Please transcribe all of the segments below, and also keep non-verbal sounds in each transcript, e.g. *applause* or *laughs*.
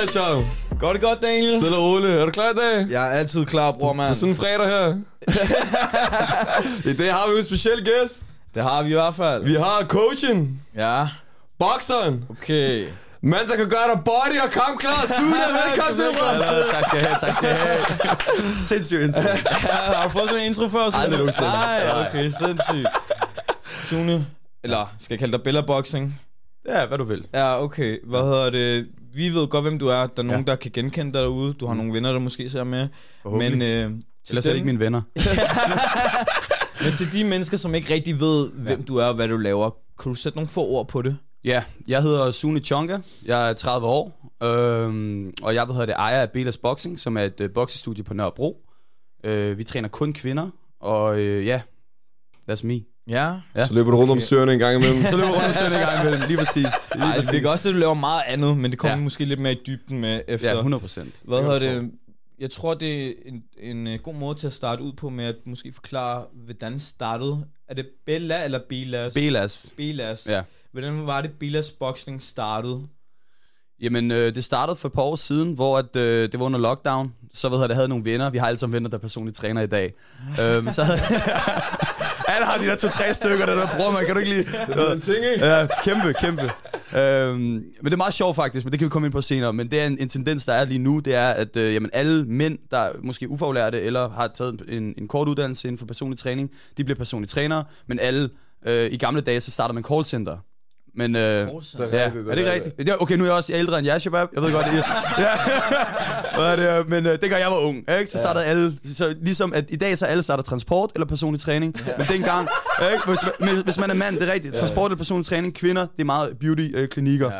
der, Charm? Går det godt, Daniel? Stille og roligt. Er du klar i dag? Jeg er altid klar, bror, På mand. sådan en fredag her. *laughs* I dag har vi en speciel gæst. Det har vi i hvert fald. Vi har coachen, Ja, bokseren, okay. mand, der kan gøre dig body og kampklar. *laughs* Sune, velkommen til, bro. Tak skal jeg have, tak skal jeg have. *laughs* Sindssygt intro. Ja, har du fået sådan en intro før? Sune? Aldrig nogensinde. Nej, okay, sindssygt. Sune, eller skal jeg kalde dig Bella-boxing? Ja, hvad du vil. Ja, okay. Hvad hedder det? Vi ved godt, hvem du er. Der er nogen, der kan genkende dig derude. Du har nogle venner, der måske ser med. Men, øh, til Ellers er det ikke mine venner. *laughs* men til de mennesker, som ikke rigtig ved, hvem du er og hvad du laver, kan du sætte nogle få ord på det? Ja, jeg hedder Sune Chonga. Jeg er 30 år. Øhm, og jeg hedder det, ejer af Belas Boxing, som er et øh, boksestudie på Nørrebro. Øh, vi træner kun kvinder. Og øh, ja, that's me. Ja. Ja. *laughs* Så løber du rundt om søerne en gang imellem. Så løber jeg rundt og søger en gang imellem. Lige præcis. Lige Ej, præcis. det kan også, at du laver meget andet, men det kommer Ja. måske lidt mere i dybden med efter. Ja, 100 procent. Hvad hedder det? Jeg tror, det er en, en øh, god måde til at starte ud på med at måske forklare, hvordan startede. Er det Bella eller Belas? Belas. Belas. Ja. Hvordan var det, Belas boxing startede? Jamen, øh, det startede for et par år siden, hvor at, øh, det var under lockdown. Så ved jeg, jeg havde nogle venner. Vi har alle sammen venner, der er personligt træner i dag. *laughs* øhm, så havde... alle har de der to-tre stykker, der der bror, man kan du ikke lige... Det er en ting, ikke? Ja, kæmpe, kæmpe. Øhm, men det er meget sjovt faktisk, men det kan vi komme ind på senere. Men det er en, en tendens, der er lige nu, det er, at øh, jamen, alle mænd, der er måske ufaglærte eller har taget en, en kort uddannelse inden for personlig træning, de bliver personlige trænere. Men alle, øh, i gamle dage, så starter man callcenter. Men, øh, Det er ja, rigtigt, er det det er ikke rigtigt. rigtigt? Ja, okay, nu er jeg også ældre end jer, Shabab. Jeg ved godt, det er... *laughs* Ja. Det, øh, men øh, gør jeg var ung, ikke? Så startede alle... Så ligesom at i dag så alle starter transport eller personlig træning. Men dengang... Ikke? Hvis, man- hvis man er mand, det er rigtigt. Transport eller personlig træning. Kvinder, det er meget beauty-klinikker.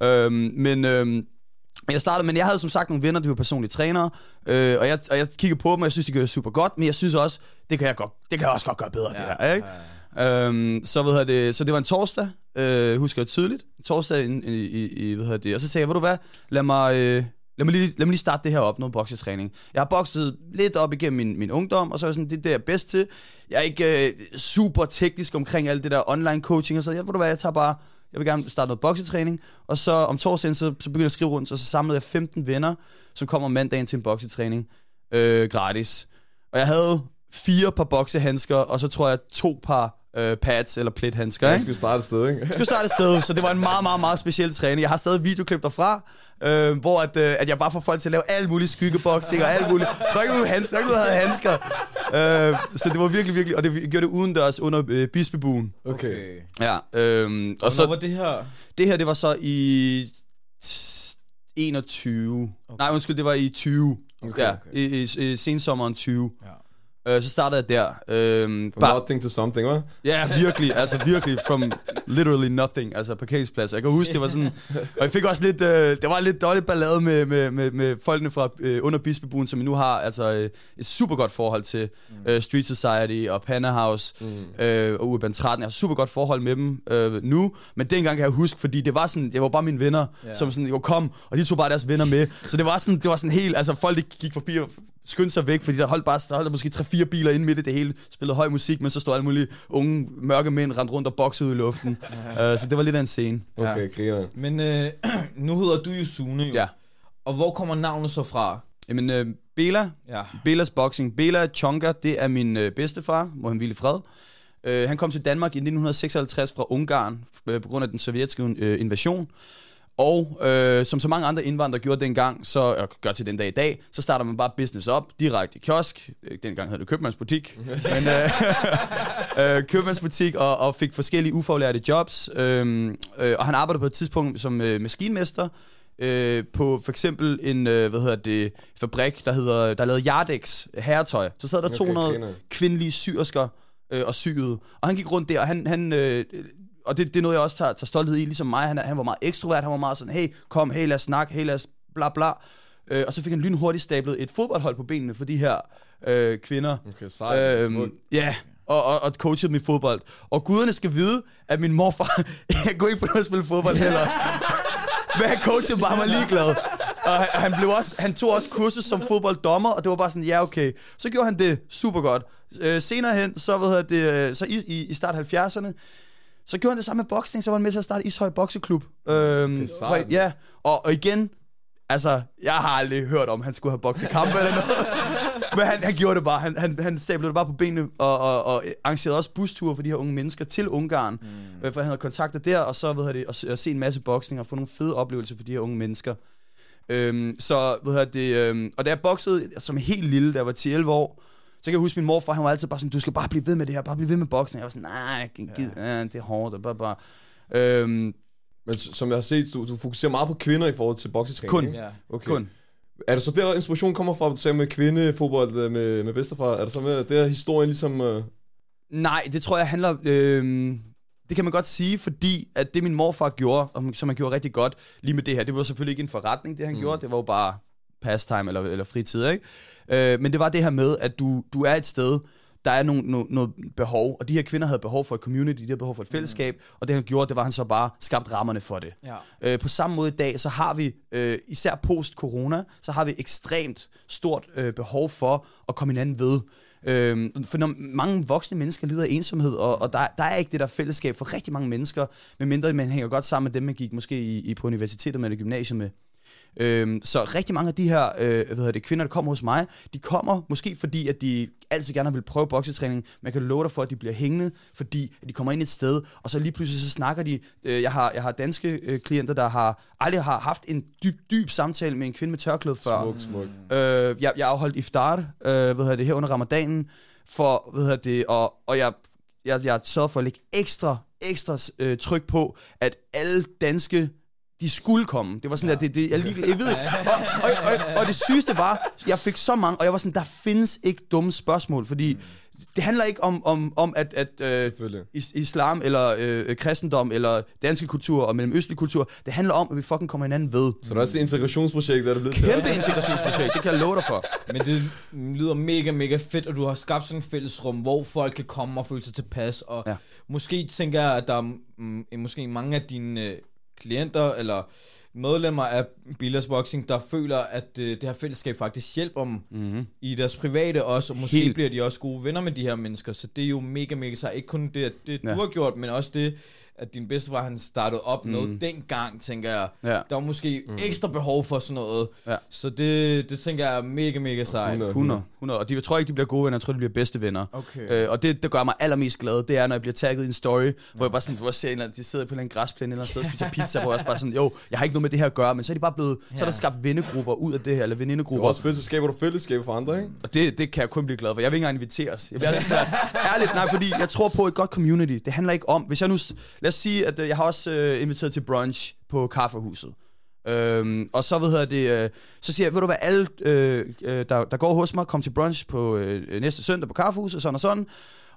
Ja. Øhm, men... Øhm, jeg startede, men jeg havde som sagt nogle venner, de var personlige trænere, øh, og, jeg, og jeg kiggede på dem, og jeg synes, de gør det super godt, men jeg synes også, det kan jeg, godt, det kan jeg også godt gøre bedre, ja, det her, ikke? Øhm, så, ved jeg det, så det var en torsdag, øh, husker jeg tydeligt, en torsdag i, i, i, i hvad hedder det, og så sagde jeg, ved du hvad, lad mig, øh, lad mig, lige, lad mig lige starte det her op, noget boksetræning. Jeg har bokset lidt op igennem min, min ungdom, og så er jeg sådan, det er det, jeg er bedst til. Jeg er ikke øh, super teknisk omkring alt det der online coaching, og så jeg, ved du hvad, jeg tager bare, jeg vil gerne starte noget boksetræning, og så om torsdagen, så, så begynder jeg at skrive rundt, og så samlede jeg 15 venner, som kommer mandagen til en boksetræning, øh, gratis. Og jeg havde fire par boksehandsker, og så tror jeg to par øh, pads eller plethandsker, Jeg ikke? skal starte et sted, ikke? Jeg skulle starte et sted, så det var en meget, meget, meget speciel træning. Jeg har stadig videoklip derfra, øh, hvor at, øh, at jeg bare får folk til at lave alle mulige skyggeboxing og alt muligt. Der er ikke nogen handsker, der er ikke havde handsker. Øh, så det var virkelig, virkelig, og det gjorde det udendørs under øh, bispebuen. Okay. Ja, øh, og Og så så var det her... det her, det var så i 21. Okay. Nej, undskyld, det var i 20. Okay, ja, okay. i, i, i sensommeren 20. Ja. Øh, så startede jeg der. Øh, From bare, nothing to something, hva'? Ja, virkelig, altså virkelig from literally nothing, altså parkeringsplads. Jeg kan huske, det var sådan, og jeg fik også lidt, øh, det var lidt dårligt ballade med, med, med, med folkene fra øh, under Bispebuen, som jeg nu har altså øh, et super godt forhold til. Mm. Øh, Street Society og Panna House mm. øh, og Urban 13. Jeg har super godt forhold med dem øh, nu, men dengang kan jeg huske, fordi det var sådan, det var bare mine venner, Ja. som sådan, jo kom, og de tog bare deres venner med. Så det var sådan, det var sådan helt, altså folk de gik forbi og skyndte sig væk, fordi der holdt bare der holdt der måske 3-4 biler inde midt i det hele, spillede høj musik, men så stod alle mulige unge, mørke mænd rendt rundt og boxede ud i luften. *laughs* uh, så det var lidt af en scene. Okay, griner. Men øh, *clears throat* nu hedder du jo Sune, jo. Ja. Og hvor kommer navnet så fra? Jamen, uh, Bela, Ja. Belas boxing. Bela Chonga, det er min øh, bedstefar, må han hvile fred. Uh, han kom til Danmark i 1956 fra Ungarn, øh, på grund af den sovjetiske øh, invasion. Og øh, som så mange andre indvandrere gjorde dengang, så og gør til den dag i dag, så starter man bare business op direkte i kiosk. Øh, Dengang hed det købmandsbutik. *laughs* Men øh, *laughs* øh, købmandsbutik og, og fik forskellige ufaglærte jobs. Øh, øh, og han arbejdede på et tidspunkt som øh, maskinmester øh, på for eksempel en øh, hvad hedder det, fabrik, der hedder der lavede Yardex herretøj. Så sad der Okay, 200 griner. kvindelige syersker øh, og syede. Og han gik rundt der, og han, han øh, og det, det er noget, jeg også tager, tager stolthed i, ligesom mig. Han, han var meget ekstrovert, han var meget sådan, hey, kom, hey, lad os snakke, hey, lad os bla bla. Øh, og så fik han lynhurtigt stablet et fodboldhold på benene for de her øh, kvinder. Okay, sejt. Øhm, ja, og, og, og coachede dem i fodbold. Og guderne skal vide, at min morfar, *laughs* jeg går ikke på noget at spille fodbold heller. *laughs* Men han coachede bare mig ligeglad. Og han, han, blev også, han tog også kursus som fodbolddommer, og det var bare sådan, ja okay. Så gjorde han det super godt. Øh, senere hen, så, hvad hedder det, øh, så i, i, i start 70'erne, så gjorde han det samme med boksning, så var han med til at starte Ishøj Bokseklub. Øhm, Det er ja, og, og igen, altså, jeg har aldrig hørt om, at han skulle have boksekampe eller noget. *laughs* Men han, han gjorde det bare. Han, han, han stablede det bare på benene og, og, og arrangerede også busture for de her unge mennesker til Ungarn. Mm. Øh, for han havde kontakter der, og så ved jeg det, og, at se en masse boksning og få nogle fede oplevelser for de her unge mennesker. Øhm, så, hvad hedder det, øhm, og da jeg boxede som helt lille, da jeg var 10 11 år, kan jeg huske, min morfar, han var altid bare sådan, du skal bare blive ved med det her, bare blive ved med boksning. Jeg var sådan, nej, gid, ja. det er hårdt, og bare, bare. Øhm, Men som jeg har set, du, du fokuserer meget på kvinder i forhold til boksetræning. Kun. Ja. Okay. kun. Er det så der, inspiration kommer fra, du sagde med kvindefodbold øh, med, med bedstefar? Er det så med der historien ligesom... Øh, Nej, det tror jeg handler... Øhm, det kan man godt sige, fordi at det min morfar gjorde, og som han gjorde rigtig godt, lige med det her, det var selvfølgelig ikke en forretning, det han mm. gjorde, det var jo bare pastime eller, eller fritid, ikke? Øh, men det var det her med, at du, du er et sted, der er nogle, no, noget behov, og de her kvinder havde behov for et community, de havde behov for et fællesskab, mm. og det han gjorde, det var, at han så bare skabt rammerne for det. Ja. Øh, på samme måde i dag, så har vi, øh, især post-corona, så har vi ekstremt stort øh, behov for at komme hinanden ved. Øh, for når mange voksne mennesker lider af ensomhed, og, og der, der er ikke det der fællesskab for rigtig mange mennesker, medmindre man hænger godt sammen med dem, man gik måske i, i på universitetet med eller gymnasiet med. Øhm, så rigtig mange af de her øh, hvad hedder det, kvinder, der kommer hos mig, de kommer måske fordi, at de altid gerne vil prøve boksetræning. Man kan love dig for, at de bliver hængende, fordi de kommer ind et sted, og så lige pludselig så snakker de. Øh, jeg, har, jeg har danske øh, klienter, der har aldrig har haft en dyb, dyb samtale med en kvinde med tørklæde før. smuk, smuk. Øh, jeg, jeg afholdt iftar, øh, hvad hedder det, her under ramadanen, for, hvad hedder det, og, og jeg, jeg, jeg sørgede for at lægge ekstra, ekstra øh, tryk på, at alle danske de skulle komme. Det var sådan, ja. at det, det, jeg, lige, jeg ved ikke. *laughs* Og, og, og, og det sygeste var, jeg fik så mange, og jeg var sådan, der findes ikke dumme spørgsmål, fordi det handler ikke om, om, om at, at øh, is- islam eller øh, kristendom eller danske kultur og mellemøstlig kultur, det handler om, at vi fucking kommer hinanden ved. Så det er også et integrationsprojekt, der er det blevet til. Kæmpe integrationsprojekt, det kan jeg love dig for. *laughs* Men det lyder mega, mega fedt, og du har skabt sådan en fælles rum, hvor folk kan komme og føle sig tilpas. Og Ja. ja. måske tænker jeg, at der er mm, måske mange af dine øh, klienter, eller medlemmer af Billas Boxing, der føler, at øh, det her fællesskab faktisk hjælper dem Mm-hmm. i deres private også, og måske Helt. Bliver de også gode venner med de her mennesker, så det er jo mega, mega så ikke kun det, det Ja. du har gjort, men også det, at din bedstefar han startede op mm. noget dengang, tænker jeg. Ja. Der var måske mm. ekstra behov for sådan noget, Ja. så det, det tænker jeg er mega, mega sejt. 100. 100, 100. Og de, jeg tror ikke, de bliver gode venner, jeg tror, de bliver bedste venner. Okay. Øh, og det, der gør mig allermest glad, det er, når jeg bliver tagget i en story, hvor jeg bare sådan, hvor jeg ser en eller anden, de sidder på en eller anden græsplæne et eller andet sted og spiser pizza, hvor jeg også bare sådan, jo, jeg har ikke noget med det her at gøre, men så er de bare blevet, så er der Ja. skabt vennegrupper ud af det her, eller Det er venindegrupper. også fedt, så skaber du fællesskab for andre, ikke? Og det, det kan jeg kun blive glad for. Jeg vil ikke engang inviteres. Jeg bliver altid sådan, *laughs* ærligt, nej, fordi jeg tror på et godt community. Det handler ikke om, hvis jeg nu, lad os sige, at øh, jeg har også øh, inviteret til brunch på kaffehuset. Øhm, og så, ved jeg det, øh, så siger jeg, ved du hvad, alle, øh, øh, der, der går hos mig, kom til brunch på øh, øh næste søndag på kaffehuset, sådan og sådan.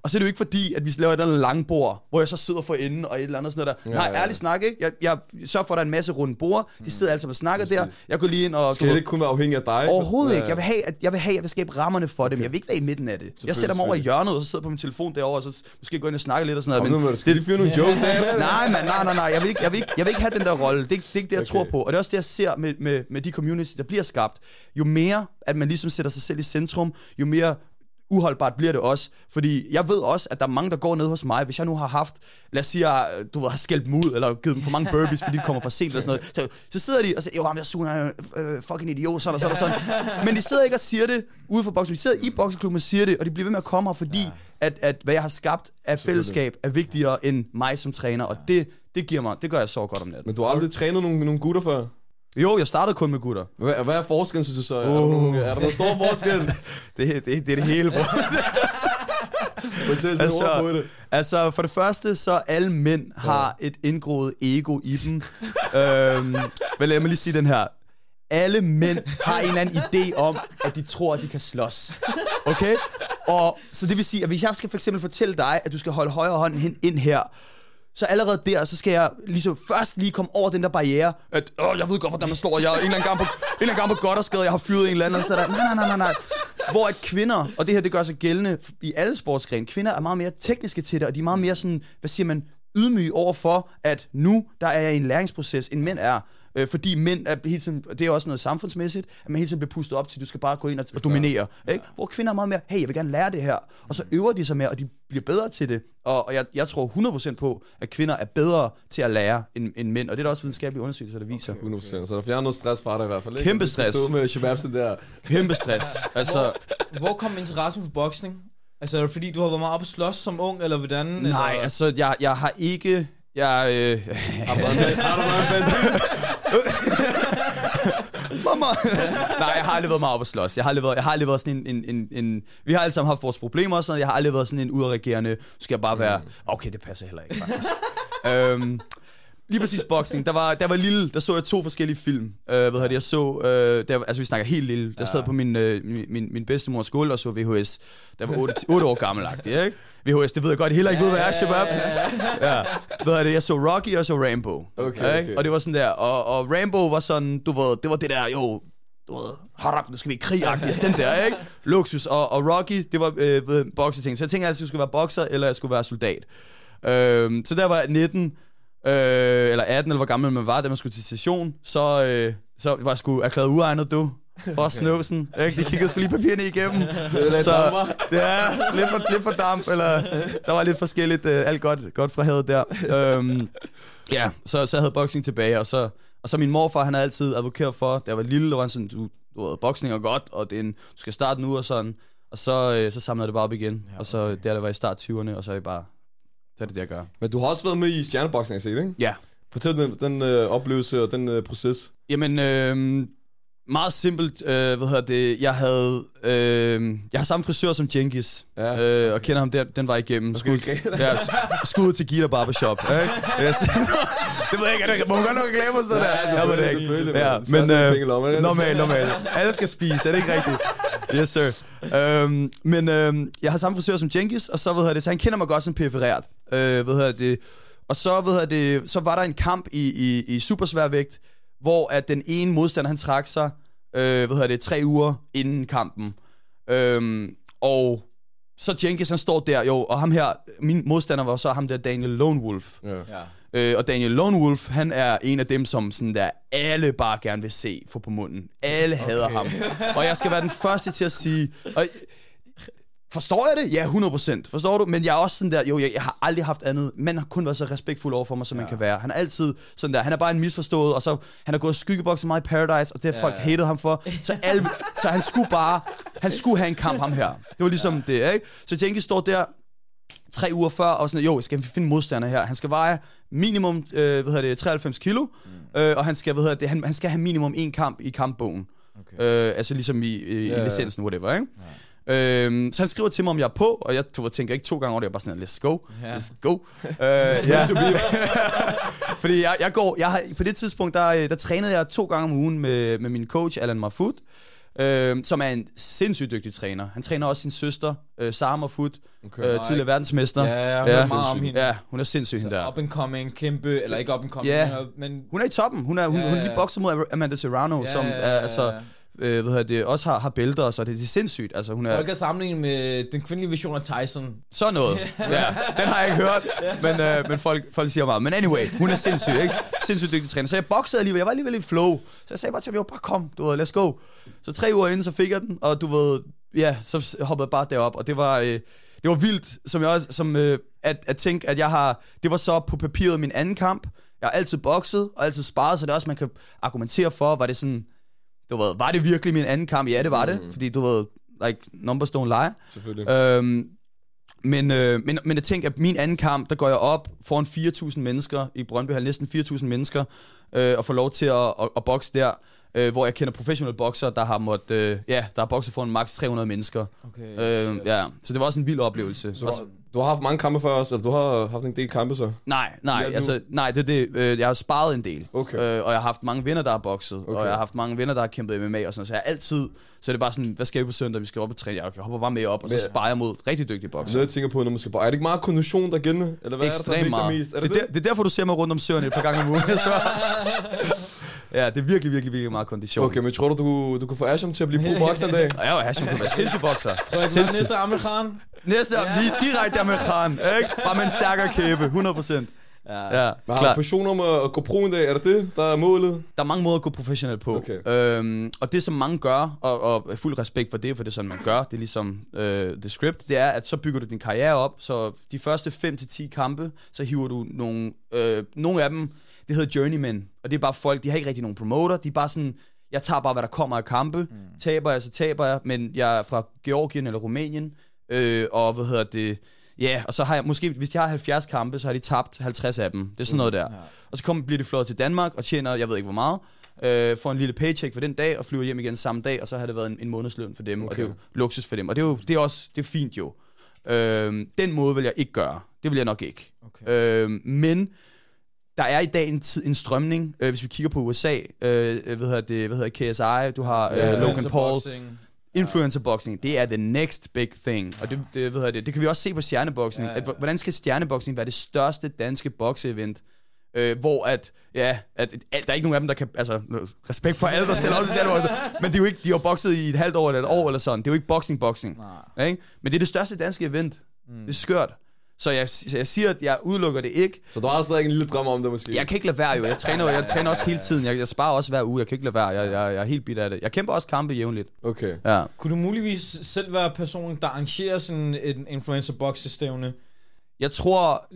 Og så er det jo ikke fordi, at vi laver et eller andet langbord, hvor jeg så sidder for enden og et eller andet sådan noget der. Ja, Nej, ja, ja. ærligt snak, ikke? Jeg, jeg sørger for, at der er en masse runde bord. De sidder altså og snakker der. Jeg går lige ind og... Skal det ikke kun være afhængig af dig? Overhovedet Ja. ikke. Jeg vil have, at jeg vil have, at jeg vil skabe rammerne for dem. Jeg vil ikke være i midten af det. Jeg sætter mig over i hjørnet, og så sidder på min telefon derovre, og så måske går ind og snakker lidt og sådan Kom noget. nu, Men man. Skal lige fyre nogle jokes af? *laughs* nej, man, nej, nej, nej. Jeg vil ikke, jeg vil ikke, jeg vil ikke have den der rolle. Det, er det er ikke det, jeg Okay. tror på. Og det er også det, jeg ser med, med, med de communities, der bliver skabt. Jo mere, at man ligesom sætter sig selv i centrum, jo mere uholdbart bliver det også. Fordi jeg ved også, at der er mange, der går ned hos mig. Hvis jeg nu har haft, lad os sige, jeg, du ved, har skældt dem ud, eller givet dem for mange burpees, fordi de kommer for sent, eller sådan noget. Så, så sidder de og siger, jo, ham der Suna, øh, fucking idiot, sådan og sådan og sådan. Men de sidder ikke og siger det ude for boksen. De sidder i bokseklubben og siger det, og de bliver ved med at komme her, fordi ja. at, at hvad jeg har skabt af fællesskab er vigtigere end mig som træner. Og det, det giver mig, det gør jeg så godt om natten. Men du har aldrig trænet nogle, nogle gutter før? Jo, jeg startede kun med gutter. Hvad, hvad er forskellen, synes du så? Er, der Uh. nogle, er der nogen stor forskel? *laughs* Det, det, det er det hele, sig *laughs* Altså-. Altså, for det første, så alle mænd har et indgroet ego i dem. øhm, men lad mig lige sige den her. Alle mænd har en eller anden idé om, at de tror, at de kan slås. Okay? Og så det vil sige, at hvis jeg skal for eksempel fortælle dig, at du skal holde højre hånden hen, ind her, så allerede der, så skal jeg ligesom først lige komme over den der barriere, at åh, jeg ved godt, hvordan man står, jeg er en eller anden gang på, en eller anden gang på godt og skade, jeg har fyret en eller anden, og så der, nej, nej, nej, nej, nej. Hvor at kvinder, og det her, det gør sig gældende i alle sportsgrene, kvinder er meget mere tekniske til det, og de er meget mere sådan, hvad siger man, ydmyge over for, at nu, der er jeg i en læringsproces, end mænd er. Øh, fordi mænd er hele tiden, det er også noget samfundsmæssigt, at man hele tiden bliver pustet op til, at du skal bare gå ind og, og dominere. Ikke? Hvor kvinder er meget mere, hey, jeg vil gerne lære det her. Og så øver de sig mere, og de bliver bedre til det. Og, og jeg, jeg tror 100% på, at kvinder er bedre til at lære end, end mænd. Og det er der også videnskabelige undersøgelser, der viser. 100%. Så der fjerner noget stress fra dig i hvert fald. Ikke? Kæmpe stress. Stå med shababsen der. *laughs* Kæmpe stress. *laughs* Altså, Hvor kom interessen for boksning? Altså, er det fordi, du har været meget op at slås som ung, eller hvordan? nej, eller? altså, jeg, jeg har ikke... Jeg, øh, Har du været *laughs* *laughs* Mamma! Nej, jeg har aldrig været meget op at slås. Jeg har aldrig været, jeg har aldrig været sådan en, en, en, en... Vi har alle sammen haft vores problemer og sådan noget. Jeg har aldrig været sådan en udreagerende... Skal jeg bare være... Okay, det passer heller ikke, faktisk. øhm, lige præcis boxing. Der var, der var lille, der så jeg to forskellige film. Hvad hedder det, jeg så... Øh, der, altså, vi snakker helt lille. Der sad på min, øh, min, min, min bedstemors skole og så VHS. Der var 8, 8 år gammel ikke? VHS, det ved jeg godt, heller ikke ved, hvad er, Shabab. Ja. Hvad er det, jeg så Rocky og så Rambo. Okay, okay. Og det var sådan der, og, og Rambo var sådan, du ved, det var det der, jo, du ved, harap, nu skal vi i krig den der, ikke? Luksus. Og, og Rocky, det var øh, ved, bokseting. Så jeg tænkte, at jeg skulle være bokser, eller jeg skulle være soldat. Øhm, så der var jeg 19, øh, eller 18, eller hvor gammel man var, da man skulle til station. Så, øh, så var jeg sgu erklæret uegnet, du. For snøvsen. Ikke? De kiggede sgu lige papirerne igennem. *laughs* så, *laughs* ja, lidt for, lidt for damp, eller der var lidt forskelligt, øh, alt godt, godt fra havet der. Øhm, ja, så, så jeg havde boksning tilbage, og så, og så min morfar, han har altid advokeret for, da jeg var lille, der var han sådan, du, du ved, boksning er godt, og det er en, du skal starte nu og sådan. Og så, øh, så samlede jeg det bare op igen, ja, okay. og så der, der var i start 20'erne, og så er det bare, så er det det, jeg gør. Men du har også været med i set, ikke? Ja. Fortæl den, den øh, oplevelse og den øh, proces. Jamen, øh, meget simpelt, øh, hvad hedder det, jeg havde, øh, jeg har samme frisør som Jenkins, Ja. øh, og kender ham der, den var igennem. Skud, ja, skud til Gita Barbershop, ikke? Yes. *laughs* det ved jeg ikke, er det, må man godt nok reklame og sådan der? Jeg ved det ikke. Ja, men øh, normalt, normalt. Alle skal spise, er det ikke rigtigt? Yes, sir. Øhm, men øhm, jeg har samme frisør som Jenkins, og så, ved jeg det, så han kender mig godt som periferet. Øh, ved jeg det, og så, ved jeg det, så var der en kamp i, i, i supersværvægt, hvor at den ene modstander, han trak sig, øh, hvad hedder det, tre uger inden kampen. Øhm, og så Jenkins, han står der, jo, og ham her, min modstander var så ham der Daniel Lone Wolf. Ja. Ja. Øh, og Daniel Lone Wolf, han er en af dem, som sådan der, alle bare gerne vil se få på munden. Alle okay. hader ham. Og jeg skal være den første til at sige... Og, Forstår jeg det? Ja, 100%. Forstår du? Men jeg er også sådan der, jo, jeg, jeg har aldrig haft andet. Man har kun været så respektfuld over for mig, som ja. man kan være. Han er altid sådan der, han er bare en misforstået, og så han har gået skyggebokset meget i Paradise, og det har Ja, folk ja. hated ham for. Så, alle, så han skulle bare, han skulle have en kamp, ham her. Det var ligesom ja. det, ikke? Så Jenkins står der, tre uger før, og sådan, jo, jeg skal finde modstander her. Han skal veje minimum, øh, hvad hedder det, 93 kilo, mm. øh, og han skal, hvad hedder det, han, han skal have minimum en kamp i kampbogen. Okay. Øh, altså ligesom i, i, Ja, i ja. licensen, whatever, ikke? Øhm, så han skriver til mig, om jeg er på, og jeg tog, tænker ikke to gange over det, jeg er bare sådan, let's go, Ja. let's go. øh, *laughs* ja. *laughs* Fordi jeg, jeg går, jeg har, på det tidspunkt, der, øh, der trænede jeg to gange om ugen med, med min coach, Alan Marfoot, øh, som er en sindssygt dygtig træner. Han træner også sin søster, øh, Sara Marfoot, Okay. øh, tidligere verdensmester. Ja, jeg har Ja. hørt meget om hende. Ja, hun er sindssyg, hende der. Up and coming, kæmpe, eller ikke up and coming, Ja. men-. Hun er i toppen. Hun er, hun, Ja, hun ja. lige bokser mod Amanda Serrano, som er, altså, øh, hvad hedder det, også har, har bælter og så. Det, det er sindssygt. Altså, hun er Folk kan sammenligne med den kvindelige version af Tyson. sådan noget. *laughs* Ja, den har jeg ikke hørt, men, øh, men folk, folk siger meget. Men anyway, hun er sindssyg, ikke? Sindssygt dygtig træner. Så jeg boxede alligevel. Jeg var alligevel i flow. Så jeg sagde bare til ham, jo, bare kom, du ved, let's go. Så tre uger inden, så fik jeg den, og du ved, ja, så hoppede jeg bare derop, og det var... Øh, det var vildt, som jeg også, som, øh, at, at tænke, at jeg har, det var så på papiret min anden kamp. Jeg har altid bokset, og altid sparet, så det er også, man kan argumentere for, var det sådan, du ved, var det virkelig min anden kamp? Ja, det var det, fordi du ved, like, numbers don't lie. Selvfølgelig. Øhm, men, øh, men, men jeg tænker, at min anden kamp, der går jeg op foran 4.000 mennesker i Brøndby, har næsten 4.000 mennesker, øh, og får lov til at, at, at bokse der, øh, hvor jeg kender professionelle bokser, der har måttet, øh, ja, der har bokset foran maks 300 mennesker. Okay. Øh, ja, så det var også en vild oplevelse. Så Og så- Du har haft mange kampe før også, eller du har haft en del kampe så? Nej, nej, Ja, altså, nej, det er det. Øh, jeg har sparet en del. Okay. Øh, og jeg har haft mange venner, der har bokset. Okay. Og jeg har haft mange venner, der har kæmpet MMA og sådan. Så jeg altid... Så er det bare sådan, hvad skal vi på søndag? Vi skal op og træne. Jeg hopper bare med op, og så sparer mod rigtig dygtige bokser. Noget jeg tænker på, når man skal bare... Er det ikke meget kondition, der er gældende? Eller hvad er det, Ekstremt der meget. mest? Er det, det, er der, det er derfor, du ser mig rundt om søerne et par gange om ugen. Så. *laughs* ja, det er virkelig, virkelig, virkelig meget kondition. Okay, men tror du, du, du kunne få Asham til at blive pro-boxer en dag? Og jeg var Hashim kunne være sindssyg bokser. Tror jeg Sindssyg. næste Amir Khan? Næste ja. lige direkte der med Khan, ikke? Bare med en stærkere kæbe, 100 procent. Ja. Ja, Men har klart. du passion om at, at gå pro en dag? Er det det, der er målet? Der er mange måder at gå professionelt på. Okay. Øhm, og det, som mange gør, og, og fuld respekt for det, for det er sådan, man gør, det er ligesom øh, the script, det er, at så bygger du din karriere op, så de første 5-10 kampe, så hiver du nogle, øh, nogle af dem, det hedder journeymen, og det er bare folk, de har ikke rigtig nogen promoter, de er bare sådan, jeg tager bare, hvad der kommer af kampe, mm. taber jeg, så taber jeg, men jeg er fra Georgien eller Rumænien, øh, og hvad hedder det, Ja, og så har jeg måske, hvis de har 70 kampe, så har de tabt 50 af dem. Det er sådan noget der. Og så kommer, bliver de flået til Danmark og tjener, jeg ved ikke hvor meget, øh, får en lille paycheck for den dag og flyver hjem igen samme dag, og så har det været en, en månedsløn for dem, okay. og det er jo luksus for dem. Og det er jo det er også det er fint jo. Øh, den måde vil jeg ikke gøre. Det vil jeg nok ikke. Okay. Øh, men der er i dag en, tid, en strømning, øh, hvis vi kigger på USA, øh, hvad hedder det, hvad hedder KSI, du har øh, Ja, Logan Paul, Boxing. Influencer boxing, det er the next big thing. Og det, det, ved jeg, det, det kan vi også se på stjerneboxing. Ja, Ja, ja. Hvordan skal stjerneboxing være det største danske bokseevent? Øh, hvor at, ja, at, at, der er ikke nogen af dem, der kan, altså, respekt for alle, der selv også stjerneboxing, men det er jo ikke, de har bokset i et halvt år eller et år eller sådan. Det er jo ikke boxing-boxing. Ikke? Men det er det største danske event. Mm. Det er skørt. Så jeg, så jeg siger, at jeg udelukker det ikke. Så du har stadig en lille drøm om det måske? Jeg kan ikke lade være jo. Jeg træner, jeg træner også hele tiden. Jeg, jeg sparer også hver uge. Jeg kan ikke lade være. Jeg, jeg, jeg er helt bidt af det. Jeg kæmper også kampe jævnligt. Okay. Ja. Kunne du muligvis selv være personen, der arrangerer sådan en influencer boxestævne? Jeg tror,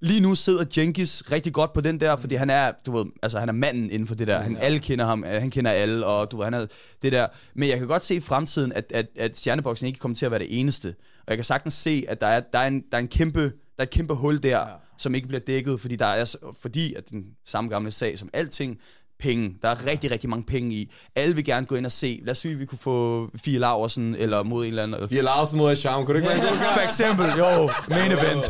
lige nu sidder Jenkins rigtig godt på den der, fordi han er, du ved, altså han er manden inden for det der. Han, alle kender ham, han kender alle, og du ved, han er det der. Men jeg kan godt se i fremtiden, at, at, at stjerneboksen ikke kommer til at være det eneste. Og jeg kan sagtens se, at der er, der er, en, der er, en kæmpe, der er et kæmpe hul der, ja. som ikke bliver dækket, fordi der er, fordi at den samme gamle sag som alting, penge. Der er rigtig, rigtig mange penge i. Alle vil gerne gå ind og se. Lad os sige, at vi kunne få Fie Laversen, eller mod en eller anden. Har Larsen mod Asham. Kunne det ikke være god *laughs* For eksempel, jo, main event.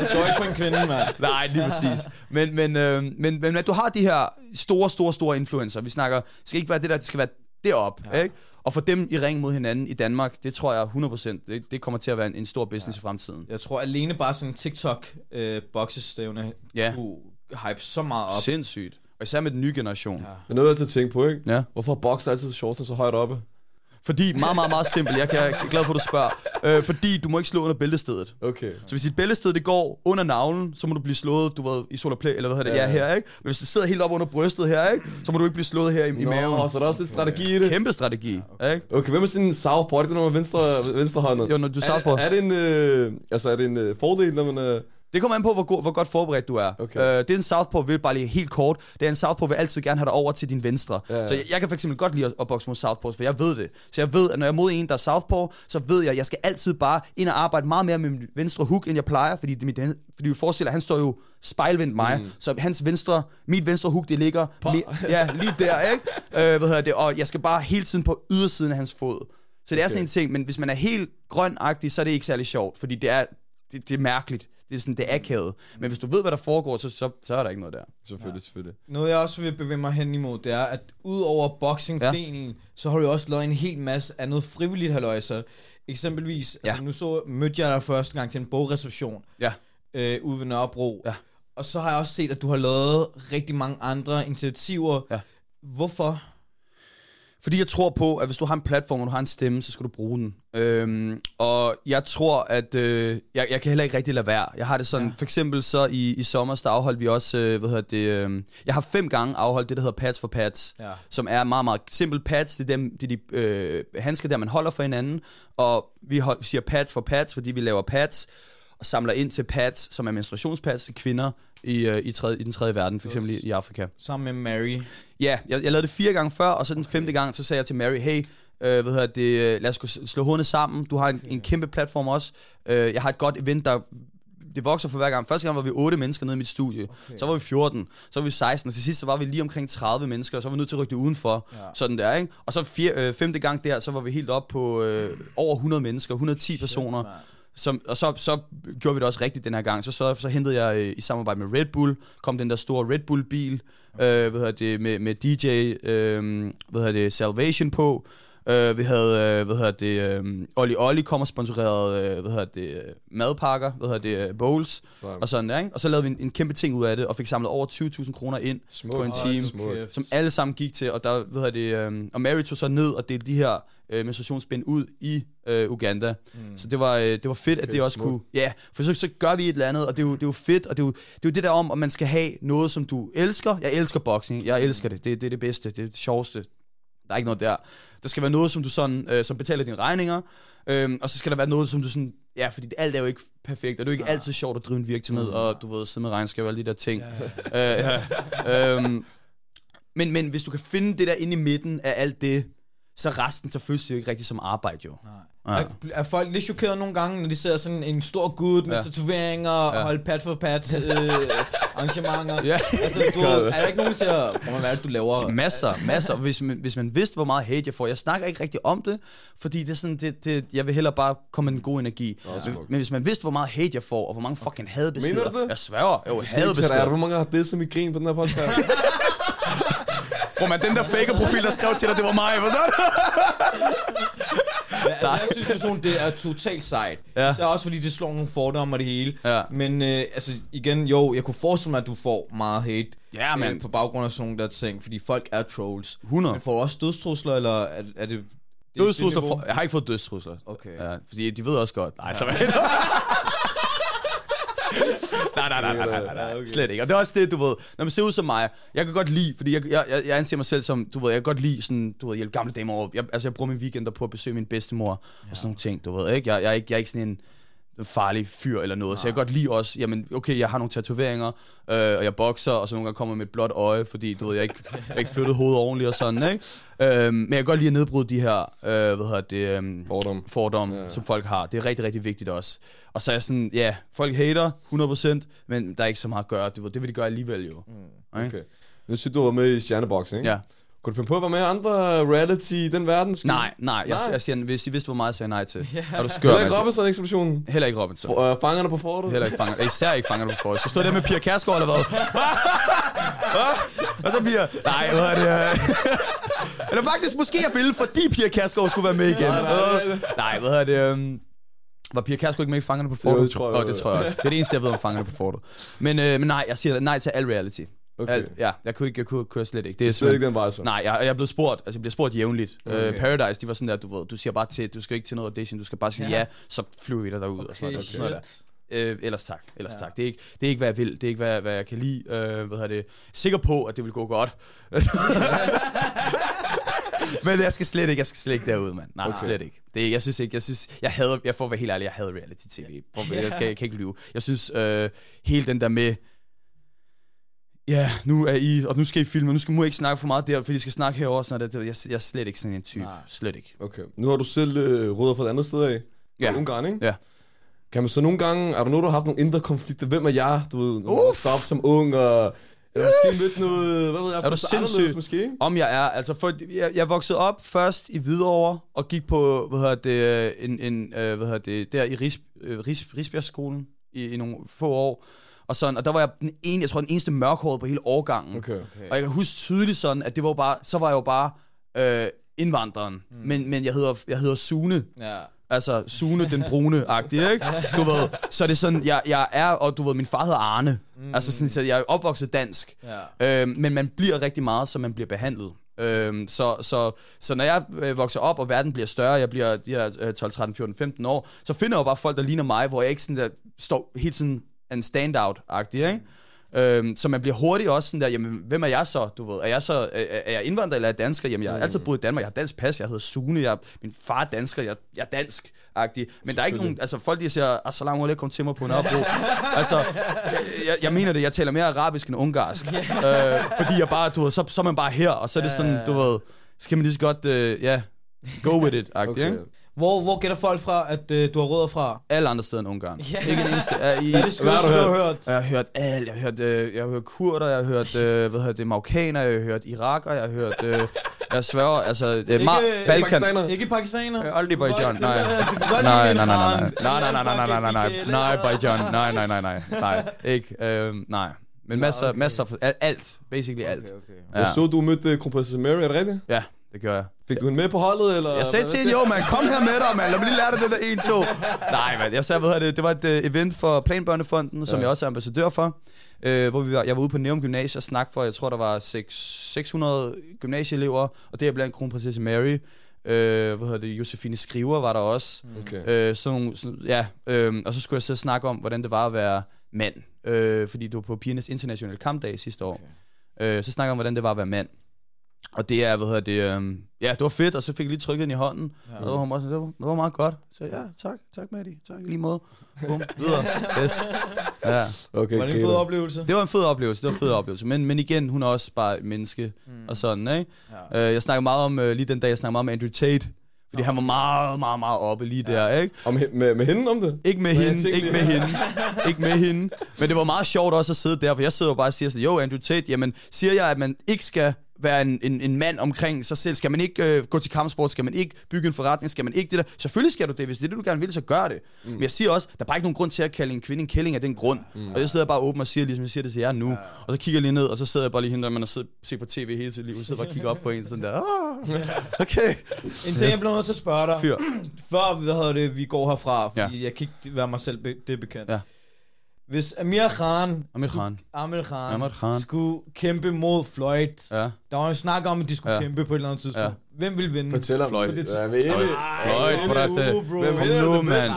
Det står ikke på en kvinde, mand. *laughs* Nej, lige præcis. Men, men, øh, men, men at du har de her store, store, store influencer. Vi snakker, det skal ikke være det der, det skal være derop, ja. ikke? Og for dem i ring mod hinanden i Danmark, det tror jeg 100%, det, det kommer til at være en, en stor business ja. i fremtiden. Jeg tror alene bare sådan en TikTok øh, boxestævne Ja. kunne hype så meget op. Sindssygt. Og især med den nye generation. Ja. Men noget altid at tænke på, ikke? Ja. Hvorfor er bokser altid shortsen så højt oppe? Fordi, meget, meget, meget simpelt, jeg, kan, jeg er glad for, at du spørger. Øh, fordi du må ikke slå under bæltestedet. Okay. Så hvis dit bæltested det går under navlen, så må du blive slået, du ved, i play, eller hvad hedder det, ja, Ja, ja her, ikke? Men hvis det sidder helt op under brystet her, ikke? Så må du ikke blive slået her i, i maven. Nå, så er der også lidt strategi i det. Kæmpe strategi, ikke? Okay, hvem er sådan en southpaw? Er det, når man er venstre, venstrehåndet? Jo, når du er er, southpaw. det- er det en, øh, altså, er det en øh, fordel, når man er... Det kommer an på, hvor, god, hvor godt forberedt du er. Okay. Øh, det er en southpaw, vil bare lige helt kort. Det er en southpaw, vil altid gerne have dig over til din venstre. Ja, ja. Så jeg, jeg kan fx godt lide at, at bokse mod southpaws, for jeg ved det. Så jeg ved, at når jeg er mod en, der er southpaw, så ved jeg, at jeg skal altid bare ind og arbejde meget mere med min venstre hook, end jeg plejer. Fordi, det, er mit, fordi vi forestiller, at han står jo spejlvendt mig. Mm. Så hans venstre, mit venstre hook, det ligger me, ja, lige der, ikke? Øh, hvad hedder det? Og jeg skal bare hele tiden på ydersiden af hans fod. Så det er Okay. sådan en ting, men hvis man er helt grønagtig, så er det ikke særlig sjovt, fordi det er, det, det er mærkeligt. Det er sådan, det er akavet. Men hvis du ved, hvad der foregår, så, så, så er der ikke noget der. Selvfølgelig, selvfølgelig. Noget jeg også vil bevæge mig hen imod, det er, at udover boxing-delen, ja. så har du jo også lavet en hel masse andet frivilligt halløjser. Eksempelvis, ja. Ja. altså nu så, mødte jeg dig første gang til en bogreception Ja. øh, ude ved Nørrebro. Ja. Og så har jeg også set, at du har lavet rigtig mange andre initiativer. Ja. Hvorfor? Fordi jeg tror på, at hvis du har en platform, og du har en stemme, så skal du bruge den. Øhm, og jeg tror, at øh, jeg, jeg kan heller ikke rigtig lade være. Jeg har det sådan, ja. for eksempel så i, i sommer, der afholdt vi også, øh, hvad hedder det, øh, jeg har fem gange afholdt det, der hedder Pads for Pads, Ja. som er meget, meget simpelt pads. Det er, dem, det er de øh, handsker, der man holder for hinanden. Og vi hold, siger pads for pads, fordi vi laver pads og samler ind til pads, som er menstruationspads til kvinder i, øh, i, tredje, i den tredje verden, for eksempel i, i Afrika. Sammen med Mary. Ja, jeg, jeg lavede det fire gange før, og så den femte gang, så sagde jeg til Mary, hey, øh, hvad hedder det, øh, lad os slå hovederne sammen. Du har en, en kæmpe platform også. Øh, jeg har et godt event, der det vokser for hver gang. Første gang var vi 8 mennesker nede i mit studie. Okay. Så var vi 14. Så var vi 16. Og til sidst så var vi lige omkring 30 mennesker. Og så var vi nødt til at rykke det udenfor. Ja. Sådan der, ikke? Og så fire, øh, femte gang der, så var vi helt op på øh, over 100 mennesker. 110 personer. Som, og så, så gjorde vi det også rigtigt den her gang. Så, så, så hentede jeg øh, i samarbejde med Red Bull, kom den der store Red Bull-bil, øh, hvad det, med, med DJ, øh, hvad det, Salvation på. Øh, vi havde, øh, hvad hedder det, øh, Olli Olli kom og sponsorerede, øh, hvad hedder det, øh, madpakker, hvad hedder det, øh, bowls, Så, og sådan der, ikke? Og så lavede vi en, en kæmpe ting ud af det, og fik samlet over 20.000 kroner ind Smukt. på en team, smukt. som alle sammen gik til, og der, hvad hedder det, øh, og Mary tog så ned og delte de her øh, menstruationsbind ud i øh, Uganda. Mm. Så det var, øh, det var fedt, at det også smukt. kunne, ja, for så, så gør vi et eller andet, og det er jo, det er jo fedt, og det er jo, det er jo det der om, at man skal have noget, som du elsker. Jeg elsker boxing, jeg elsker det, det, det er det bedste, det er det sjoveste. Der er ikke noget der. Der skal være noget, som du sådan, øh, som betaler dine regninger, øhm, og så skal der være noget, som du sådan, ja, fordi alt er jo ikke perfekt, og det er jo ikke altid sjovt at drive en virksomhed, og du ved, sidde med regnskab og alle de der ting. Ja. Øh, ja. øhm, men, men hvis du kan finde det der inde i midten af alt det, så resten så føles det jo ikke rigtig som arbejde, jo. Nej. Er, er folk lidt chokeret nogle gange, når de ser sådan en stor gut med Ja. ja. tatoveringer og Ja. holde pat for pat øh, *laughs* arrangementer? Ja. Altså, du, er der ikke nogen, der siger, "Bror, hvad er det, du laver? Masser, masser. Hvis man, hvis man vidste, hvor meget hate jeg får. Jeg snakker ikke rigtig om det, fordi det er sådan, det, det, jeg vil hellere bare komme med en god energi. Men, smukt. men hvis man vidste, hvor meget hate jeg får, og hvor mange fucking hadebeskeder. Mener du det? Jeg sværger. Jo, hadebeskeder. Hvor mange har det som i grin på den her podcast? *laughs* Bro, man, den der faker-profil, der skrev til dig, det var mig. Hvordan? Men, altså, jeg synes personligt, det er totalt sejt. Ja. Ja. Så også fordi det slår nogle fordomme og det hele. Ja. Men øh, altså igen, jo, jeg kunne forestille mig, at du får meget hate. Ja, mand. Øh, på baggrund af sådan nogle der ting, fordi folk er trolls. 100. Men får du også dødstrusler, eller er, er det... det Dødstrusler, for, jeg har ikke fået dødstrusler. Okay. Ja, fordi de ved også godt. Nej, så *laughs* *laughs* nej, nej, nej, nej, nej, nej, nej, slet ikke. Og det er også det, du ved, når man ser ud som mig, jeg kan godt lide, fordi jeg, jeg, jeg, jeg anser mig selv som, du ved, jeg kan godt lide sådan, du ved, hjælpe gamle damer over. Jeg, altså, jeg bruger mine weekender på at besøge min bedstemor ja. og sådan nogle ting, du ved, ikke? Jeg, jeg, ikke, jeg er ikke sådan en farlig fyr eller noget, så jeg kan godt lide også, jamen, okay, jeg har nogle tatoveringer, øh, og jeg bokser, og så nogle gange kommer jeg med et blåt øje, fordi, du ved, jeg ikke, jeg ikke flyttet hovedet ordentligt og sådan, ikke? Øh, men jeg kan godt lide at nedbryde de her, øh, hvad hedder det, øh, Fordom. fordomme, Ja, som folk har. Det er rigtig, rigtig vigtigt også. Og så er jeg sådan, ja, folk hater 100%, men der er ikke så meget at gøre. Det, det vil de gøre alligevel jo. Mm. Okay. Okay. Nu siger du, du var med i Stjerneboxing, ikke? Ja. Kunne du finde på at være med andre reality i den verden? måske? Nej, nej, jeg, Nej. jeg siger, hvis I vidste, hvor meget jeg sagde nej til. *laughs* Er du skør, Heller ikke? Robinson-ekspeditionen? Heller ikke Robinson. Uh, fangerne på fortet? Heller ikke fanger. Især ikke fanger på for. Skal stå der med Pia Kærsgaard eller hvad? *laughs* Hvad? Så Pia? Nej, hvad er det? øh? *laughs* Eller faktisk, måske jeg ville, fordi Pia Kærsgaard skulle være med igen. Nej, nej, nej. Nej, hvad er det? Um... Var Pia Kærsgaard ikke med i Fangerne på Fortet? Jo, det tror jeg, jo. det tror jeg også. Det er det eneste, jeg ved om Fangerne på Fortet. Men, øh, men nej, jeg siger nej til al reality. Okay. Alt, ja, jeg kunne ikke, jeg kunne, jeg slet ikke. Det er slet ikke den vej, så. Nej, jeg, jeg er blevet spurgt, altså jeg bliver spurgt jævnligt. Okay. Okay. Uh, Paradise, de var sådan der, du ved, du siger bare til, du skal ikke til noget audition, du skal bare sige ja, Ja. så flyver vi dig derud. og sådan Okay, sådan noget der. Øh, ellers tak, ellers ja. Tak. Det er, ikke, det er ikke, hvad jeg vil. Det er ikke, hvad, hvad jeg kan lide. Øh, hvad hedder det? Sikker på, at det vil gå godt. *laughs* Men jeg skal slet ikke, jeg skal slet ikke derud, mand. Nej, Okay. okay. slet ikke. Det, er- jeg synes ikke, jeg synes, jeg havde, jeg får være helt ærlig, jeg havde reality tv. Hvor, jeg, skal, jeg kan ikke lyve. Jeg synes, øh, hele den der med, ja, nu er I, og nu skal I filme, nu skal må I ikke snakke for meget der, fordi I skal snakke herover sådan noget. Jeg, jeg er slet ikke sådan en type. Nej. Slet ikke. Okay. Nu har du selv øh, rødder fra et andet sted af. Fra Ja. Ungarn, ikke? Ja. Kan man så nogle gange, er der noget, du har haft nogle indre konflikter? Hvem er jeg? Du ved, man stop som ung, og... Eller måske lidt noget, hvad ved jeg, Er du sindssyg? måske? Om jeg er, altså for, jeg, jeg voksede op først i Hvidovre, og gik på, hvad hedder det, øh, en, en øh, hvad hedder det, der i Ris, øh, Ris, Risbjergskolen i, i nogle få år. Og, sådan, og der var jeg den ene, jeg tror den eneste mørkhårede på hele årgangen. Okay. Og jeg kan huske tydeligt sådan, at det var bare, så var jeg jo bare øh, indvandreren. Mm. Men, men jeg hedder, jeg hedder Sune. Ja. Altså Sune den brune-agtig, ikke? Du ved, så er det sådan, jeg, jeg er, og du ved, min far hedder Arne. Mm. Altså sådan, så jeg er opvokset dansk. Ja. Øhm, men man bliver rigtig meget, som man bliver behandlet. Øhm, så, så, så når jeg øh, vokser op, og verden bliver større, jeg bliver de her øh, 12, 13, 14, 15 år, så finder jeg jo bare folk, der ligner mig, hvor jeg ikke sådan der, står helt sådan en standout-agtig, ikke? Øhm, så man bliver hurtigt også sådan der, jamen, hvem er jeg så, du ved? Er jeg så, er, er jeg indvandrer eller er jeg dansker? Jamen, jeg har altid boet i Danmark, jeg har dansk pas, jeg hedder Sune, jeg, min far er dansker, jeg, jeg er dansk agtig Men der er ikke nogen, altså folk de siger, assalamu alaikum til mig på Nørrebro. altså, jeg, jeg mener det, jeg taler mere arabisk end ungarsk. øh, fordi jeg bare, du ved, så, så er man bare her, og så er det sådan, du ved, så kan man lige så godt, øh, ja, go with it, *laughs* agtig Okay. ikke? Hvor, hvor gætter folk fra, at øh, du har rødder fra? Alle andre steder end Ungarn. Ja. Ikke en eneste. Er I, er det Hvad har du du har hørt? Jeg har hørt alt. Jeg har hørt, øh, jeg har hørt kurder, jeg har hørt, øh, hvad hedder det, marokkaner, jeg har hørt iraker, jeg har hørt, øh, jeg sværger, altså, øh, Ikke- Ma- Balkan. pakistaner. Ikke pakistaner? Øh, Aldrig Bajan, nej. Nej, nej, nej, nej, nej, nej, nej, nej, nej, nej, nej, nej, Bajan, nej, nej, nej, nej, nej, ikke, øh, nej. Men masser, okay. masser, af alt, basically alt. Okay, okay. Jeg Ja, så, du mødte kronprinsesse Mary, er det rigtigt? ja det gør jeg. Fik du hende med på holdet, eller? Jeg sagde til hende, jo mand, kom her med dig, mand. Lad mig lige lære dig det der 1-2. Nej, mand. Jeg sagde, hvad det, det var et uh, event for Planbørnefonden, som Ja. jeg også er ambassadør for. Uh, hvor vi var, jeg var ude på Neum Gymnasie og snakke for, jeg tror, der var 6, 600 gymnasieelever, og det er blandt kronprinsesse Mary. Uh, hvad hedder det, Josefine Skriver var der også. Okay. Øh, sådan, sådan, ja, øh, og så skulle jeg så snakke om, hvordan det var at være mand. Øh, fordi du var på pigernes internationale kampdag sidste år. Okay. Øh, så snakker jeg om, hvordan det var at være mand. Og det er, hvad hedder det, øh, ja, det var fedt, og så fik jeg lige trykket den i hånden. Ja. Og så var hun bare sådan, det var, det var meget godt. Så ja, tak, tak Maddie, tak i lige måde. Bum, videre. *laughs* Yes. Ja. Okay, Var det en fed oplevelse? Det var en fed oplevelse, det var en fed oplevelse. Men, men igen, hun er også bare et menneske mm. og sådan, ikke? Ja. Øh, jeg snakker meget om, øh, lige den dag, jeg snakker meget om Andrew Tate. Fordi han var meget, meget, meget oppe lige der, ikke? Om, he- med, med hende om det? Ikke med jeg hende, ikke lige- med hende, ikke med hende. Men det var meget sjovt også at sidde der, for jeg sidder jo bare og siger sådan, jo Andrew Tate, jamen siger jeg, at man ikke skal være en, en, en mand omkring sig selv? Skal man ikke øh, gå til kampsport? Skal man ikke bygge en forretning? Skal man ikke det der? Selvfølgelig skal du det. Hvis det er det, du gerne vil, så gør det. Mm. Men jeg siger også, der er bare ikke nogen grund til at kalde en kvinde en kælling af den grund. Mm. Og jeg sidder bare åben og siger, ligesom jeg siger det til jer nu. Ja. Og så kigger jeg lige ned, og så sidder jeg bare lige hende, der man har siddet set på tv hele sit liv. Og sidder bare og kigger op på en sådan der. Ah, *laughs* okay. En ting, jeg bliver nødt til at spørge dig. Fyr. *clears throat* Før hvad hedder det, vi går herfra, fordi Ja. jeg kan ikke være mig selv be- det bekendt. Ja. Hvis Amir Khan, Amir skulle- Khan. Amir Khan, Amir Khan. skulle kæmpe mod Floyd, Ja. der var jo snak om, at de skulle Ja. kæmpe på et eller andet tidspunkt. Hvem vil vinde? Fortæl om Floyd. det. Ja, vi er enige. Floyd, Ej, brate. uh. Hvem Kom er nu, det mand.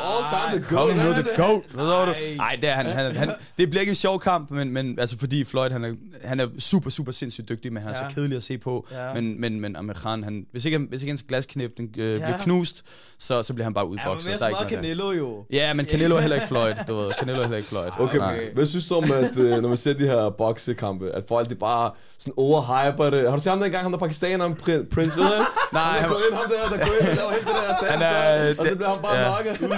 Kom nu, han the det. goat. Hvad ved du? Ej. Nej, det er han, han, han. Det bliver ikke en sjov kamp, men, men altså fordi Floyd, han er, han er super, super sindssygt dygtig, men han er Ja. så kedelig at se på. Ja. Men, men, men Amir Khan, han, hvis ikke, hvis ikke hans glasknip den, øh, Ja. bliver knust, så, så bliver han bare Ja, men udbokset. mere er der. Canelo jo. Ja, men Canelo er heller ikke Floyd, du ved. Canelo er heller ikke Floyd. Okay, Nej. hvad synes du om, at øh, når man ser de her boksekampe, at folk de bare sådan overhyper det? Har du set ham dengang, ham der pakistaneren, Prin- Prince, ved jeg? Nej, han han- går ind, ham der, der går ind og laver helt det der Han dans, er- og så bliver han bare ja. nokket.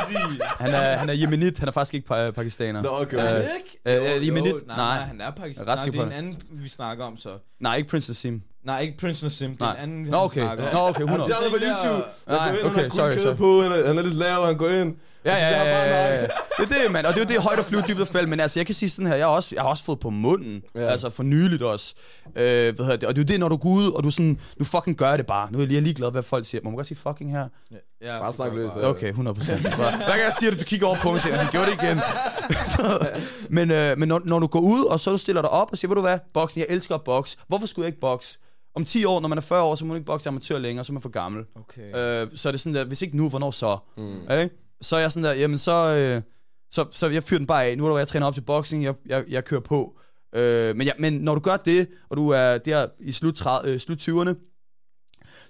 Han er, han er jemenit, han er faktisk ikke pa- pakistaner. Nå, okay. Øh, Er det ikke? øh, Yemenit? nej, Nej. han er pakistaner. Er Nej, det er en anden, vi snakker om så. Nej, ikke Prince Nassim. Nej, ikke Prince Nassim, det er en anden, Nå, han okay. snakker om. Nå, okay, Han 100. ser ham på YouTube. Nej, Han går ind, okay, han har på, han han er lidt lav, han går ind. Ja, ja, ja, ja, ja. Det er det, mand. Og det er jo det højt og flyve dybt og fald. Men altså, jeg kan sige sådan her, jeg har også, jeg har også fået på munden. Ja. Ja. Altså for nyligt også. Øh, hvad hedder det? Og det er jo det, når du går ud, og du sådan, nu fucking gør det bare. Nu er jeg lige ligeglad, hvad folk siger. Må man godt sige fucking her? Ja, Bare snak løs, ja. Okay, 100 procent. Hvad kan jeg sige, at du kigger over på mig og siger, han gjorde det igen. *laughs* men øh, men når, når du går ud, og så du stiller dig op og siger, ved du hvad, boksning, jeg elsker at bokse. Hvorfor skulle jeg ikke bokse? Om 10 år, når man er 40 år, så må man ikke bokse amatør længere, så er man for gammel. Okay. Øh, så er det sådan der, hvis ikke nu, hvornår så? Mm. Okay? Så er jeg sådan der, jamen så, øh, så, så jeg fyrer den bare af. Nu er der, jeg træner op til boksning, jeg, jeg, jeg kører på. Øh, men, ja, men når du gør det, og du er der i slut, 30, øh, slut 20'erne,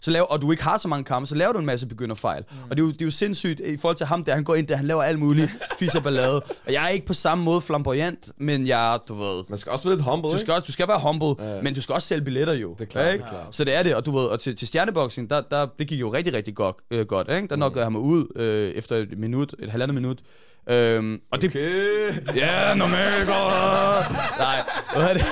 så laver, og du ikke har så mange kampe, så laver du en masse begynderfejl. Mm. Og det er, jo, det er jo sindssygt i forhold til ham der, han går ind der, han laver alt muligt fis og ballade. Og jeg er ikke på samme måde flamboyant, men jeg, du ved, Man skal også være lidt humble, du skal, også, du skal være humble, Ja. ja. men du skal også sælge billetter jo. Det er klart, ikke? det er klart. Så det er det, og du ved, og til, til stjerneboksing, der, der, det gik jo rigtig, rigtig godt. Øh, godt ikke? Der nokkede han mig ud øh, efter et minut, et halvandet minut. Øhm, og det, Okay. Ja, normalt godt. Nej, hvad er det?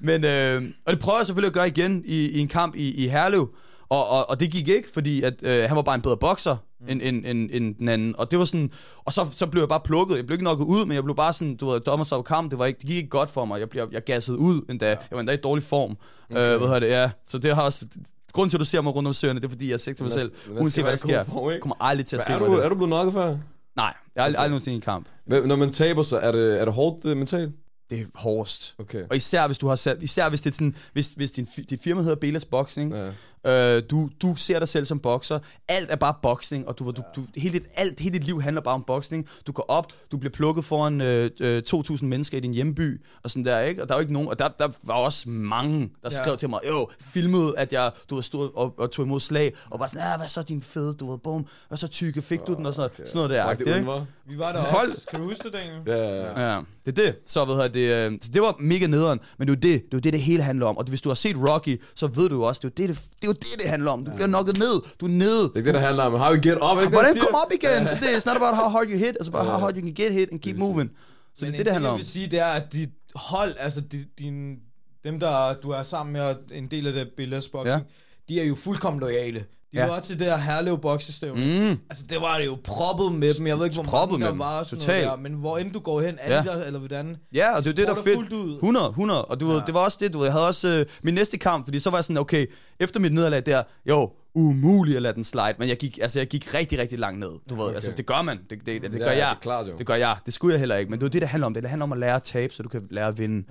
Men, øh, og det prøver jeg selvfølgelig at gøre igen i, i en kamp i, i Herlev. Og, og, og det gik ikke, fordi at, øh, han var bare en bedre bokser mm. end, end, end, end den anden. Og det var sådan, og så, så blev jeg bare plukket. Jeg blev ikke nok ud, men jeg blev bare sådan, du ved, dommer så kamp, det, var ikke, det gik ikke godt for mig. Jeg, blev, jeg gassede ud endda. Ja. Jeg var endda i dårlig form. Okay. Øh, hvad det, ja. Så det har også, grunden til, at du ser mig rundt om søerne, det er fordi, jeg siger til mig selv, uanset se, hvad der sker, på, jeg kommer aldrig til at se Er mig du, er du blevet nokket før? Nej, jeg har aldrig, aldrig nogensinde i en kamp. Men Når man taber, så er det, er det hårdt øh, mentalt? Det er hårdest. Okay. Og især hvis du har sat, især hvis det er sådan, hvis, hvis din, dit firma hedder Belas Boxing, Ja. Øh, du, du ser dig selv som bokser, alt er bare boksning, og du, du, du, hele, dit, alt, hele dit liv handler bare om boksning. Du går op, du bliver plukket foran øh, øh, 2.000 mennesker i din hjemby, og sådan der, ikke? Og der er jo ikke nogen, og der, der var også mange, der Ja. skrev til mig, jo, filmede, at jeg, du var stået og, og tog imod slag, og bare sådan, ja, hvad så din fede, du ved, bum, hvad så tykke, fik du den, og sådan, okay. sådan noget der. Fuck, det ikke? var. Vi var der Folk- også. Kan du huske det, Daniel? Ja, ja, ja. Ja, det er det. Så, hvad hedder det, øh, så det var mega nederen, men det er jo det, det, er det, det hele handler om. Og hvis du har set Rocky, så ved du også, det er det, det, det, det, det handler om. Du bliver knocket ned. Du er nede. Det er ikke det, der handler om. How you get up, ikke Hvordan det, kom op igen? Det er not about how hard you hit, altså bare how hard you can get hit and keep moving. Så det er det, det handler jeg om. vil sige, det er, at dit hold, altså di, din, dem, der du er sammen med, og en del af det billedboxing, Ja. ja. de er jo fuldkommen loyale. De Ja. var til det her Herlev boksestævne. Mm. Altså, det var det jo proppet med dem. Jeg ved ikke, hvor Proppet mange der med dem. var. Sådan Totalt. Noget der. Men hvor end du går hen, er Ja. ja. de der, eller hvordan? Ja, og det er det, der er fedt. fuldt ud. 100, 100. Og du ved, Ja. det var også det, du ved, jeg havde også øh, min næste kamp, fordi så var jeg sådan, okay, efter mit nederlag der, jo, umuligt at lade den slide, men jeg gik, altså, jeg gik rigtig, rigtig langt ned. Du ved, okay. altså, det gør man. Det, det, det, det gør ja, jeg. det klart, jo. Det gør jeg. Det skulle jeg heller ikke, men det er det, det handler om. Det, det handler om at lære at tabe, så du kan lære at vinde.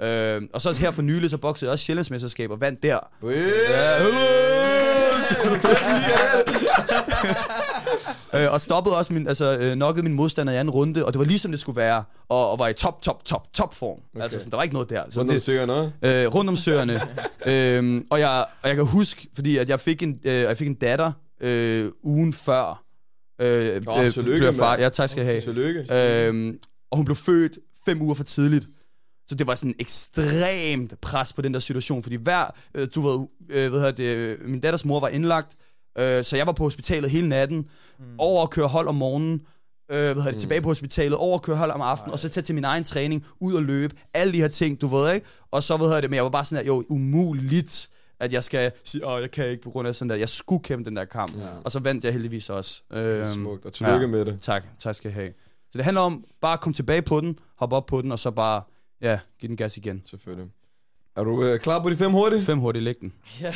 Ja. Øh, og så her for nylig, så boxede jeg også Sjællandsmesterskab og vandt der. Ja, Øh, og stoppede også min, altså øh, knockede min modstander i anden runde, og det var ligesom det skulle være, og, og var i top, top, top, top form. Okay. Altså, sådan, der var ikke noget der. Så Rundt om det, søgerne, øh, rundt om søerne. øhm, og, jeg, og jeg kan huske, fordi at jeg fik en, øh, jeg fik en datter øh, ugen før. Øh, Åh, øh, tillykke, jeg far. Ja, tak skal jeg have. Tillykke. Øhm, og hun blev født fem uger for tidligt. Så det var sådan ekstremt pres på den der situation, fordi hver, øh, du ved, øh, hedder det, øh, min datters mor var indlagt, øh, så jeg var på hospitalet hele natten, mm. over at køre hold om morgenen, øh, hvad det, mm. tilbage på hospitalet, over at køre hold om aftenen, og så tage til min egen træning, ud og løbe, alle de her ting, du ved, ikke? Og så, hvad hedder det, men jeg var bare sådan her, jo, umuligt, at jeg skal sige, åh, jeg kan ikke på grund af sådan der. Jeg skulle kæmpe den der kamp, ja. og så vandt jeg heldigvis også. Det er Øhm, smukt, og tillykke ja. med det. Tak, tak skal I have. Så det handler om bare at komme tilbage på den, hoppe op på den, og så bare, ja, give den gas igen. Selvfølgelig. Er du øh, klar på de fem hurtige? Fem hurtigt læg den. Ja.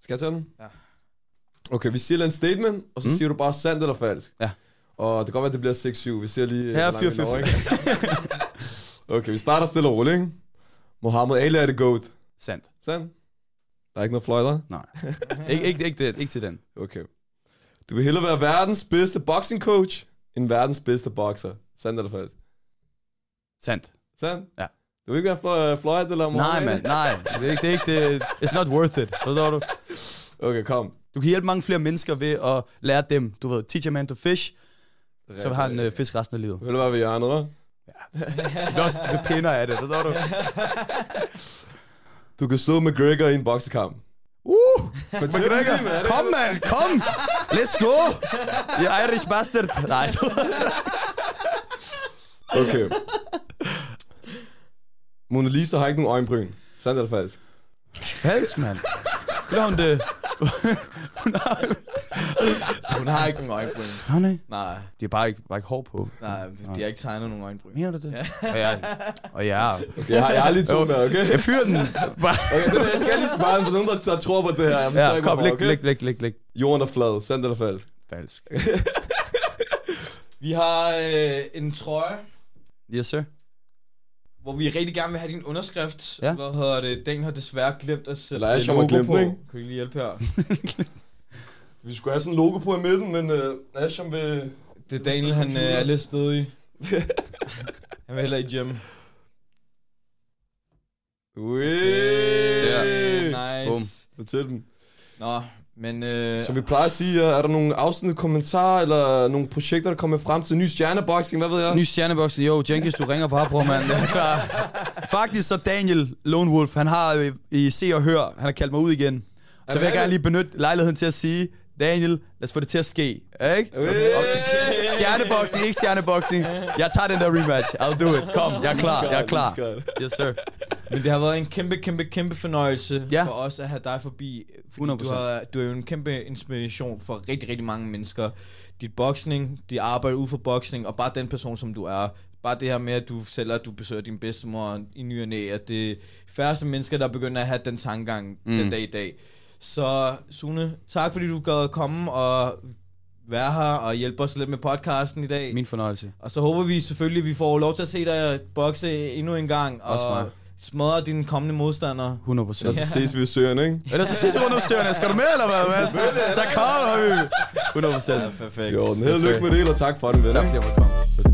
Skal jeg tage den? Ja. Okay, vi siger en statement, og så Mm. siger du bare sandt eller falsk. Ja. Og det kan godt være, at det bliver 6-7. Vi ser lige... Her hvor langt vi 4-4. når, ikke? *laughs* okay, vi starter stille og roligt, ikke? Mohammed Ali er det GOAT. Sandt. Sandt? Der er ikke noget fløjter? Nej. *laughs* ikke, ikke, ikke, det, ikke til den. Okay. Du vil hellere være verdens bedste boxing coach, end verdens bedste boxer. Sandt eller falsk? Sandt. Sandt? Ja. Du vil ikke være fløjt eller Nej, Mohammed mand, nej. Det er ikke, det er ikke det. It's not worth it. Forstår du? Okay, kom. Du kan hjælpe mange flere mennesker ved at lære dem, du ved, teach a man to fish, så vil han øh, fisk resten af livet. Du vil hellere være ved hjørnet, hva'? Det er også med pinder af det, forstår du? *laughs* Du kan slå McGregor i en boksekamp. Uh! McGregor. Kom, man, kom! Let's go! You Irish bastard. Nej, Okay. Mona Lisa har ikke nogen øjenbryn. Sandt eller falsk? falsk, mand. Bliver hun det? Hun har ikke nogen øjenbryn. Nej, nej. Nej, De er bare ikke, bare ikke hår på. nej, de har ikke tegnet nogen øjenbryn. Mener du det? Ja. Og ja, og ja. Okay, jeg har, jeg har lige to med, okay? Jeg fyrer den. Bare. Okay, det, jeg skal lige der er nogen, der, der tror på det her. Jeg Ja, ikke, kom, læg, okay? læg, læg, læg, læg. Jorden er flad. Sandt eller falsk? Falsk. *laughs* Vi har øh, en trøje, Yes, sir. Hvor vi rigtig gerne vil have din underskrift. Ja. Hvad hedder det? Den har desværre glemt at sætte Eller er det jeg logo glemt på. ikke? Kan I lige hjælpe her? *laughs* Vi skulle have sådan en logo på i midten, men uh, Asham vil... Det er Daniel, han øh, er lidt stødig. *laughs* han vil hellere i gym. Ui! Ja. Nice. Bum. Fortæl dem. Nå, men... Øh, Som vi plejer at sige, er der nogle afsnit kommentarer, eller nogle projekter, der kommer frem til ny stjerneboxing, hvad ved jeg? Ny stjerneboxen. Jo, Jenkins, du ringer bare på, mand. *laughs* Det er klar. Faktisk så Daniel Lone Wolf, han har øh, i Se og Hør, han har kaldt mig ud igen. Så vil jeg gerne lige benytte lejligheden til at sige, Daniel, lad os få det til at ske. Ikke? *laughs* Ui! Stjerneboxing, ikke stjerneboxing. Jeg tager den der rematch. I'll do it. Kom, jeg er klar. Jeg er klar. Yes, sir. Men det har været en kæmpe, kæmpe, kæmpe fornøjelse Ja. for os at have dig forbi. Fordi 100%. Du, har, du er jo en kæmpe inspiration for rigtig, rigtig mange mennesker. Dit boksning, dit arbejde ud for boksning, og bare den person, som du er. Bare det her med, at du sælger, at du besøger din bedstemor i ny og næ, at det er færreste mennesker, der begynder at have den tankegang mm. den dag i dag. Så Sune, tak fordi du gad at komme og være her og hjælpe os lidt med podcasten i dag. Min fornøjelse. Og så håber vi selvfølgelig, at vi får lov til at se dig bokse endnu en gang. Også og mig. Smadre dine kommende modstandere. 100 procent. Og så ses vi i søerne, ikke? Ellers så ses vi rundt om søerne. Skal du med, eller hvad? Så kom, 100 procent. perfekt. Jo, held og lykke med det, og tak for det, venner. Tak fordi jeg måtte komme.